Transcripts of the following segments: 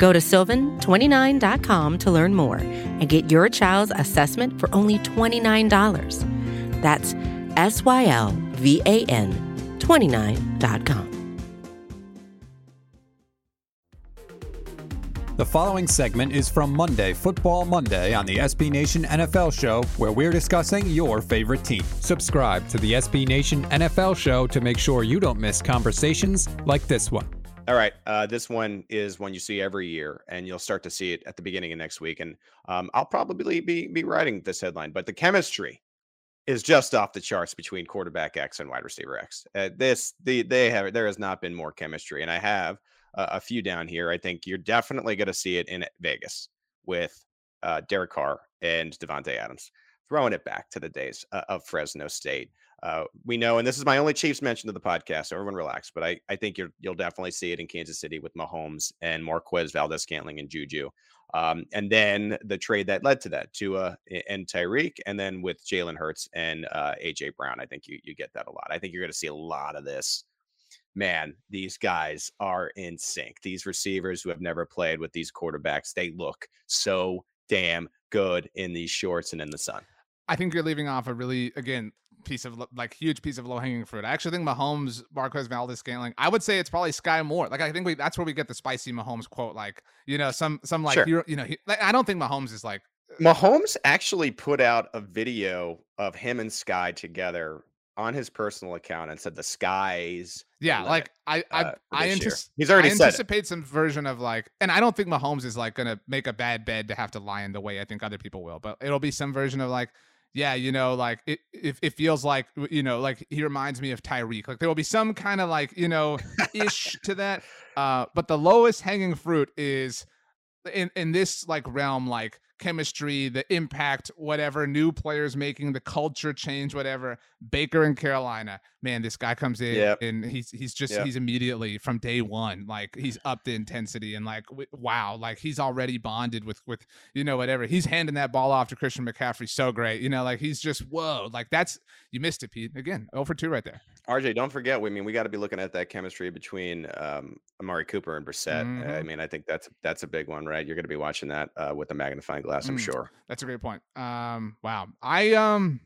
Go to sylvan29.com to learn more and get your child's assessment for only $29. That's S Y L V A N 29.com. The following segment is from Monday, Football Monday, on the SB Nation NFL Show, where we're discussing your favorite team. Subscribe to the SB Nation NFL Show to make sure you don't miss conversations like this one. All right. Uh, this one is one you see every year, and you'll start to see it at the beginning of next week. And um, I'll probably be be writing this headline, but the chemistry is just off the charts between quarterback X and wide receiver X. Uh, this the they have there has not been more chemistry, and I have uh, a few down here. I think you're definitely going to see it in Vegas with uh, Derek Carr and Davante Adams throwing it back to the days uh, of Fresno State. Uh, we know, and this is my only Chiefs mention of the podcast, so everyone relax. But I, I think you will definitely see it in Kansas City with Mahomes and Marquez Valdes-Scantling and Juju. Um, and then the trade that led to that, Tua and Tyreek, and then with Jalen Hurts and uh, AJ Brown, I think you you get that a lot. I think you're going to see a lot of this man, these guys are in sync. These receivers who have never played with these quarterbacks, they look so damn good in these shorts and in the sun. I think you're leaving off a really, again, piece of like huge piece of low hanging fruit. I actually think Mahomes, Marquez Valdes-Scantling. I would say it's probably Skyy Moore. Like I think we, that's where we get the spicy Mahomes quote. Like you know, some some like sure. you know, he, like, I don't think Mahomes is like uh, uh, uh, Mahomes actually put out a video of him and Skyy together on his personal account and said the skies. Yeah, like I I uh, I, antici- he's already I said anticipate some version of like, and I don't think Mahomes is like gonna make a bad bed to have to lie in the way I think other people will, but it'll be some version of like, yeah, you know, like it it, it feels like you know, like he reminds me of Tyreek. Like there will be some kind of like you know ish to that. Uh, but the lowest hanging fruit is in in this like realm like chemistry, the impact, whatever, new players making the culture change, whatever. Baker in Carolina, man, this guy comes in yep. and he's he's just yep. he's immediately from day one, like he's up the intensity and like wow, like he's already bonded with with you know whatever. He's handing that ball off to Christian McCaffrey so great, you know, like he's just whoa, like that's you missed it, Pete. Again, over two right there. RJ, don't forget. I mean, we got to be looking at that chemistry between um, Amari Cooper and Brissett. Mm-hmm. I mean, I think that's that's a big one, right? You're going to be watching that uh, with a magnifying glass, I'm mm, sure. That's a great point. Um, wow, I um,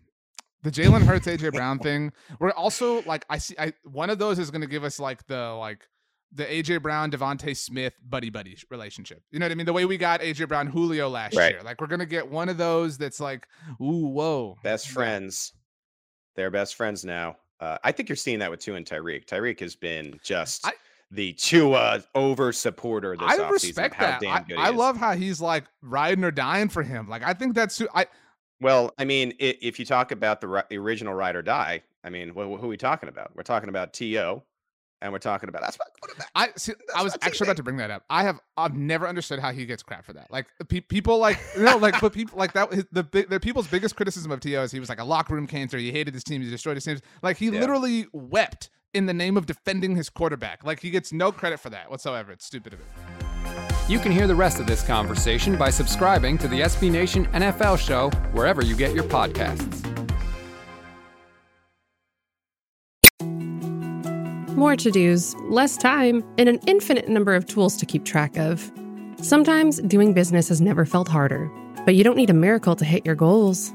the Jalen Hurts AJ Brown thing. We're also like, I see, I one of those is going to give us like the like the AJ Brown DeVonta Smith buddy buddy relationship. You know what I mean? The way we got AJ Brown Julio last right. year. Like we're gonna get one of those that's like, ooh, whoa, best friends. They're best friends now. Uh, I think you're seeing that with Tua and Tyreek. Tyreek has been just I, the Tua over supporter this I respect that. I, I love how he's like riding or dying for him. Like I think that's I. Well, I mean, if you talk about the, original ride or die, I mean, who, who are we talking about? We're talking about T.O., and we're talking about that's what, what I see, I was actually about to bring that up. I have I've never understood how he gets crap for that. Like pe- people like you know like but people like that the the people's biggest criticism of T.O. is he was like a locker room cancer. He hated his team. He destroyed his teams. Like he yeah. literally wept in the name of defending his quarterback. Like he gets no credit for that whatsoever. It's stupid of him. You can hear the rest of this conversation by subscribing to the SB Nation NFL show wherever you get your podcasts. More to dos, less time, and an infinite number of tools to keep track of. Sometimes doing business has never felt harder, but you don't need a miracle to hit your goals.